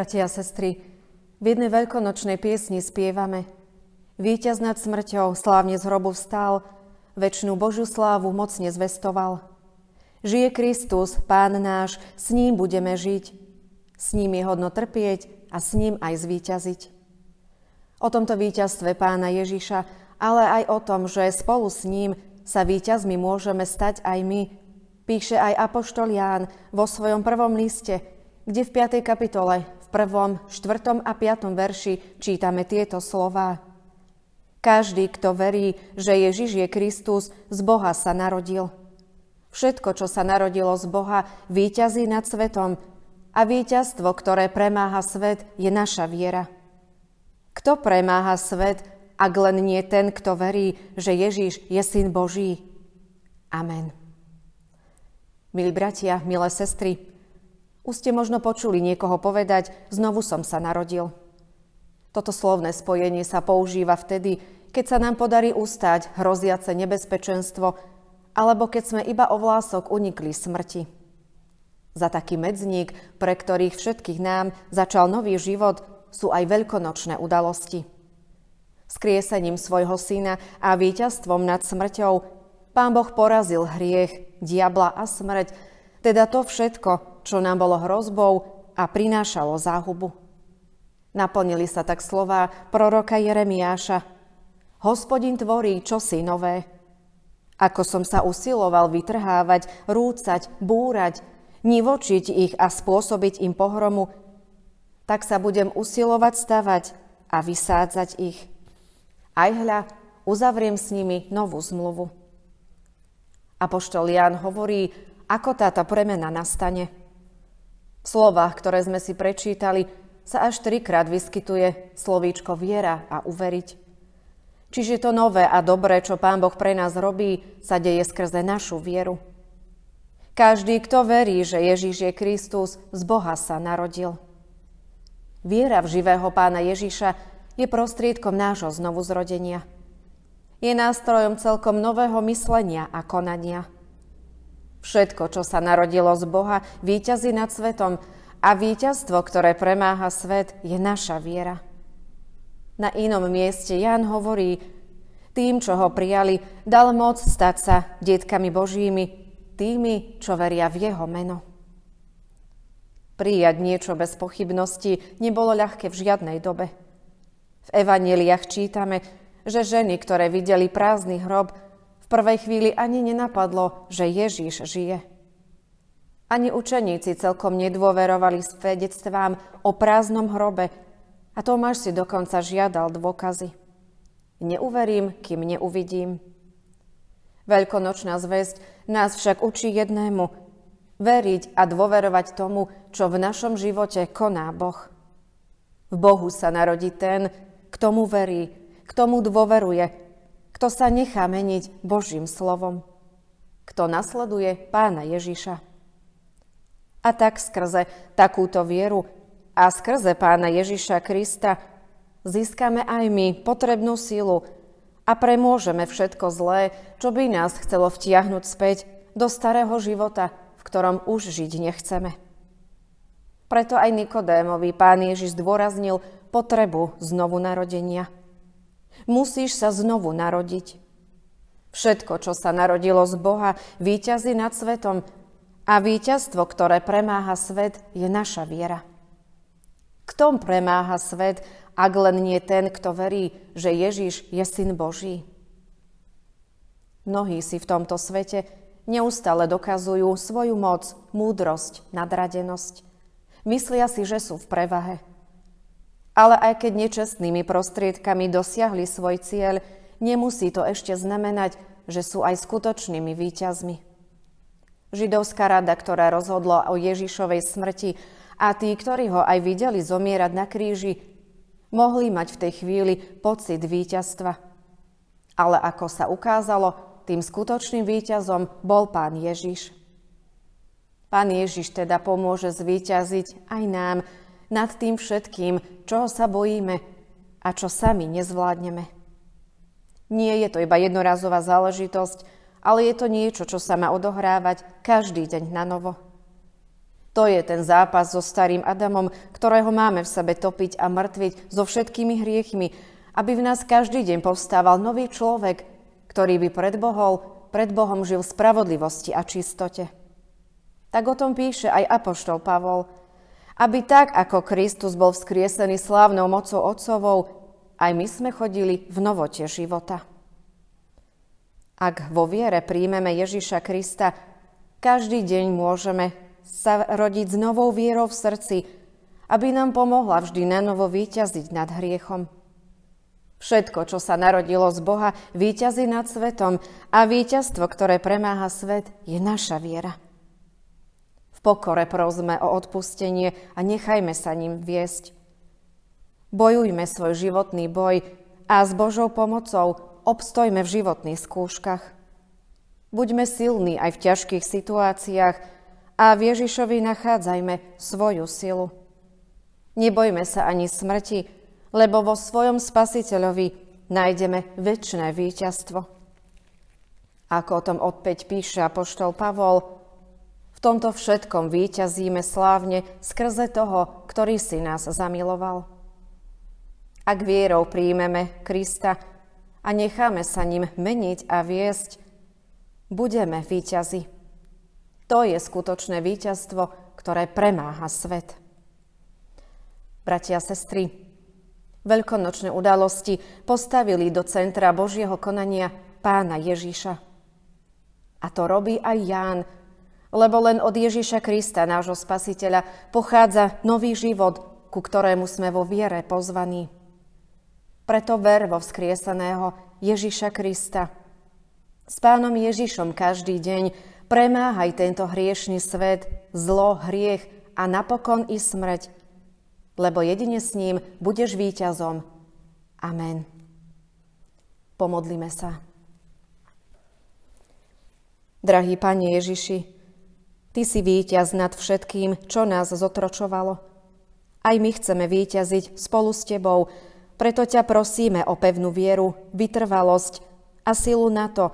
Bratia a sestry, v jednej veľkonočnej piesni spievame Víťaz nad smrťou slávne z hrobu vstal, väčšinu Božiu slávu mocne zvestoval. Žije Kristus, Pán náš, s ním budeme žiť. S ním je hodno trpieť a s ním aj zvíťaziť. O tomto víťazstve Pána Ježiša, ale aj o tom, že spolu s ním sa víťazmi môžeme stať aj my, píše aj Apoštol Ján vo svojom prvom liste, kde v 5. kapitole, 1., 4. a 5. verši čítame tieto slová. Každý, kto verí, že Ježiš je Kristus, z Boha sa narodil. Všetko, čo sa narodilo z Boha, víťazí nad svetom a víťazstvo, ktoré premáha svet, je naša viera. Kto premáha svet, ak len nie ten, kto verí, že Ježiš je Syn Boží? Amen. Milí bratia, milé sestry, už ste možno počuli niekoho povedať, znovu som sa narodil. Toto slovné spojenie sa používa vtedy, keď sa nám podarí ustať hroziace nebezpečenstvo, alebo keď sme iba o vlások unikli smrti. Za taký medzník, pre ktorých všetkých nám začal nový život, sú aj veľkonočné udalosti. Skriesením svojho syna a víťazstvom nad smrťou Pán Boh porazil hriech, diabla a smrť, teda to všetko, čo nám bolo hrozbou a prinášalo záhubu. Naplnili sa tak slova proroka Jeremiáša. Hospodin tvorí čosi nové. Ako som sa usiloval vytrhávať, rúcať, búrať, nivočiť ich a spôsobiť im pohromu, tak sa budem usilovať stavať a vysádzať ich. Aj hľa, uzavriem s nimi novú zmluvu. Apoštol Jan hovorí, ako táto premena nastane – v slovách, ktoré sme si prečítali, sa až trikrát vyskytuje slovíčko viera a uveriť. Čiže to nové a dobré, čo Pán Boh pre nás robí, sa deje skrze našu vieru. Každý, kto verí, že Ježíš je Kristus, z Boha sa narodil. Viera v živého pána Ježíša je prostriedkom nášho znovuzrodenia. Je nástrojom celkom nového myslenia a konania. Všetko, čo sa narodilo z Boha, víťazí nad svetom a víťazstvo, ktoré premáha svet, je naša viera. Na inom mieste Jan hovorí, tým, čo ho prijali, dal moc stať sa detkami Božími, tými, čo veria v jeho meno. Prijať niečo bez pochybnosti nebolo ľahké v žiadnej dobe. V evaneliách čítame, že ženy, ktoré videli prázdny hrob, prvej chvíli ani nenapadlo, že Ježíš žije. Ani učeníci celkom nedôverovali svedectvám o prázdnom hrobe a Tomáš si dokonca žiadal dôkazy. Neuverím, kým neuvidím. Veľkonočná zväzť nás však učí jednému veriť a dôverovať tomu, čo v našom živote koná Boh. V Bohu sa narodí ten, kto mu verí, kto mu dôveruje, kto sa nechá meniť Božím slovom, kto nasleduje pána Ježiša. A tak skrze takúto vieru a skrze pána Ježiša Krista získame aj my potrebnú silu a premôžeme všetko zlé, čo by nás chcelo vtiahnuť späť do starého života, v ktorom už žiť nechceme. Preto aj Nikodémovi pán Ježiš zdôraznil potrebu znovu narodenia – Musíš sa znovu narodiť. Všetko, čo sa narodilo z Boha, víťazí nad svetom a víťazstvo, ktoré premáha svet, je naša viera. Kto premáha svet, ak len nie ten, kto verí, že Ježiš je Syn Boží? Mnohí si v tomto svete neustále dokazujú svoju moc, múdrosť, nadradenosť. Myslia si, že sú v prevahe – ale aj keď nečestnými prostriedkami dosiahli svoj cieľ, nemusí to ešte znamenať, že sú aj skutočnými výťazmi. Židovská rada, ktorá rozhodla o Ježišovej smrti a tí, ktorí ho aj videli zomierať na kríži, mohli mať v tej chvíli pocit víťazstva. Ale ako sa ukázalo, tým skutočným víťazom bol pán Ježiš. Pán Ježiš teda pomôže zvíťaziť aj nám, nad tým všetkým, čoho sa bojíme a čo sami nezvládneme. Nie je to iba jednorazová záležitosť, ale je to niečo, čo sa má odohrávať každý deň na novo. To je ten zápas so starým Adamom, ktorého máme v sebe topiť a mŕtviť so všetkými hriechmi, aby v nás každý deň povstával nový človek, ktorý by pred, Bohol, pred Bohom žil v spravodlivosti a čistote. Tak o tom píše aj Apoštol Pavol. Aby tak, ako Kristus bol vzkriesený slávnou mocou Otcovou, aj my sme chodili v novote života. Ak vo viere príjmeme Ježiša Krista, každý deň môžeme sa rodiť s novou vierou v srdci, aby nám pomohla vždy na novo výťaziť nad hriechom. Všetko, čo sa narodilo z Boha, výťazí nad svetom a víťazstvo, ktoré premáha svet, je naša viera. Pokore prosme o odpustenie a nechajme sa ním viesť. Bojujme svoj životný boj a s Božou pomocou obstojme v životných skúškach. Buďme silní aj v ťažkých situáciách a v Ježišovi nachádzajme svoju silu. Nebojme sa ani smrti, lebo vo svojom spasiteľovi nájdeme väčšie víťazstvo. Ako o tom odpäť píše apoštol Pavol, v tomto všetkom víťazíme slávne skrze toho, ktorý si nás zamiloval. Ak vierou príjmeme Krista a necháme sa ním meniť a viesť, budeme víťazi. To je skutočné víťazstvo, ktoré premáha svet. Bratia a sestry, Veľkonočné udalosti postavili do centra Božieho konania pána Ježiša. A to robí aj Ján, lebo len od Ježiša Krista, nášho spasiteľa, pochádza nový život, ku ktorému sme vo viere pozvaní. Preto ver vo vzkrieseného Ježiša Krista. S pánom Ježišom každý deň premáhaj tento hriešný svet, zlo, hriech a napokon i smrť, lebo jedine s ním budeš víťazom. Amen. Pomodlíme sa. Drahý Pane Ježiši, Ty si víťaz nad všetkým, čo nás zotročovalo. Aj my chceme víťaziť spolu s Tebou, preto ťa prosíme o pevnú vieru, vytrvalosť a silu na to,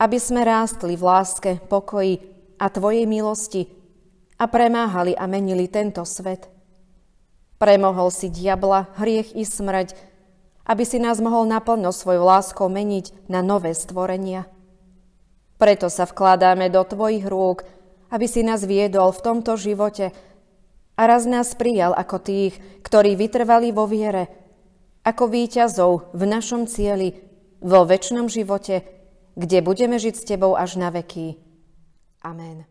aby sme rástli v láske, pokoji a Tvojej milosti a premáhali a menili tento svet. Premohol si diabla, hriech i smrť, aby si nás mohol naplno svojou láskou meniť na nové stvorenia. Preto sa vkladáme do Tvojich rúk, aby si nás viedol v tomto živote a raz nás prijal ako tých, ktorí vytrvali vo viere, ako víťazov v našom cieli, vo väčšnom živote, kde budeme žiť s Tebou až na veky. Amen.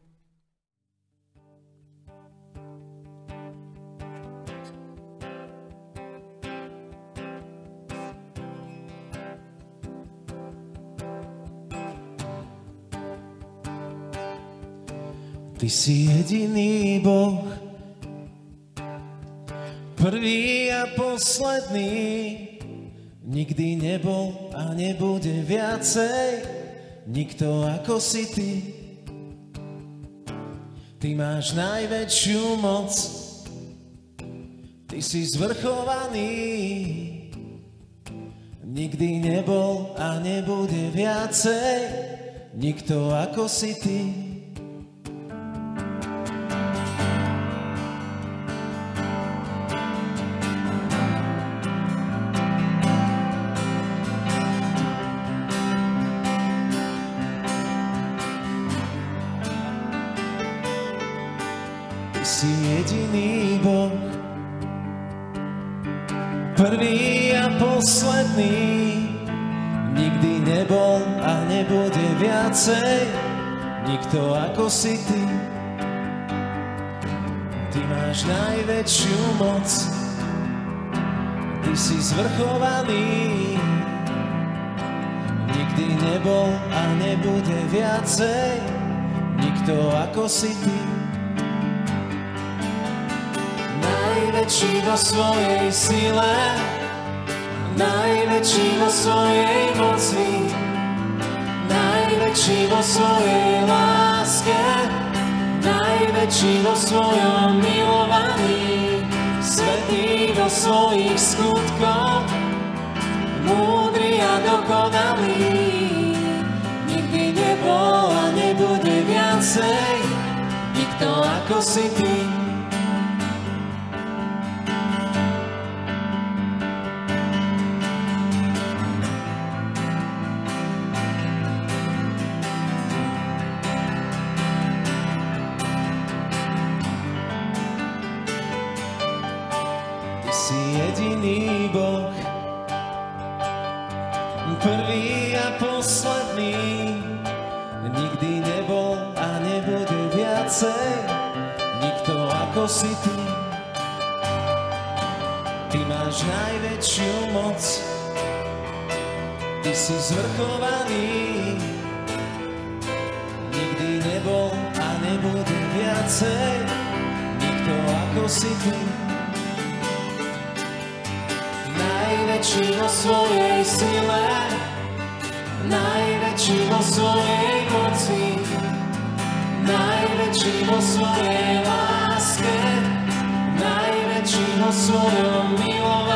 Ty si jediný Boh, prvý a posledný, nikdy nebol a nebude viacej, nikto ako si Ty. Ty máš najväčšiu moc, Ty si zvrchovaný, nikdy nebol a nebude viacej, nikto ako si Ty. Si jediný Boh. Prvý a posledný, nikdy nebol a nebude viacej, nikto ako si ty. Ty máš najväčšiu moc, ty si zvrchovaný, nikdy nebol a nebude viacej, nikto ako si ty. Najväčší vo svojej sile, najväčší vo svojej moci, najväčší vo svojej láske, najväčší vo svojom milovaní, svetý vo svojich skutkoch, múdry a dokonalý. Nikdy nebol a nebude viacej, nikto ako si. Ty viacej, nikto ako si ty. Ty máš najväčšiu moc, ty si zvrchovaný, nikdy nebol a nebude viacej, nikto ako si ty. Najväčší vo svojej sile, najväčší vo svojej moci, najväčší vo svojej láske, najväčší vo svojom milovaní,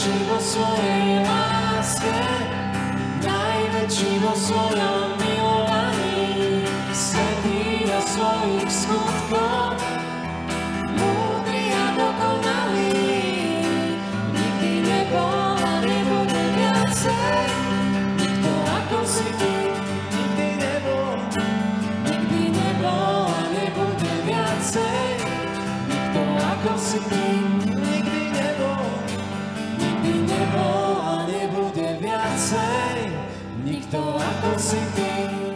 najväčší vo svojej láske, najväčší vo svojom milovaní, svetý a svojich skutkoch, múdry a dokonalý. Nikdy nebol a nebude viacej, nikto ako si ty. Nikdy nebol, nikdy nebol a nebude viacej, nikto ako si ty. estou a conseguir.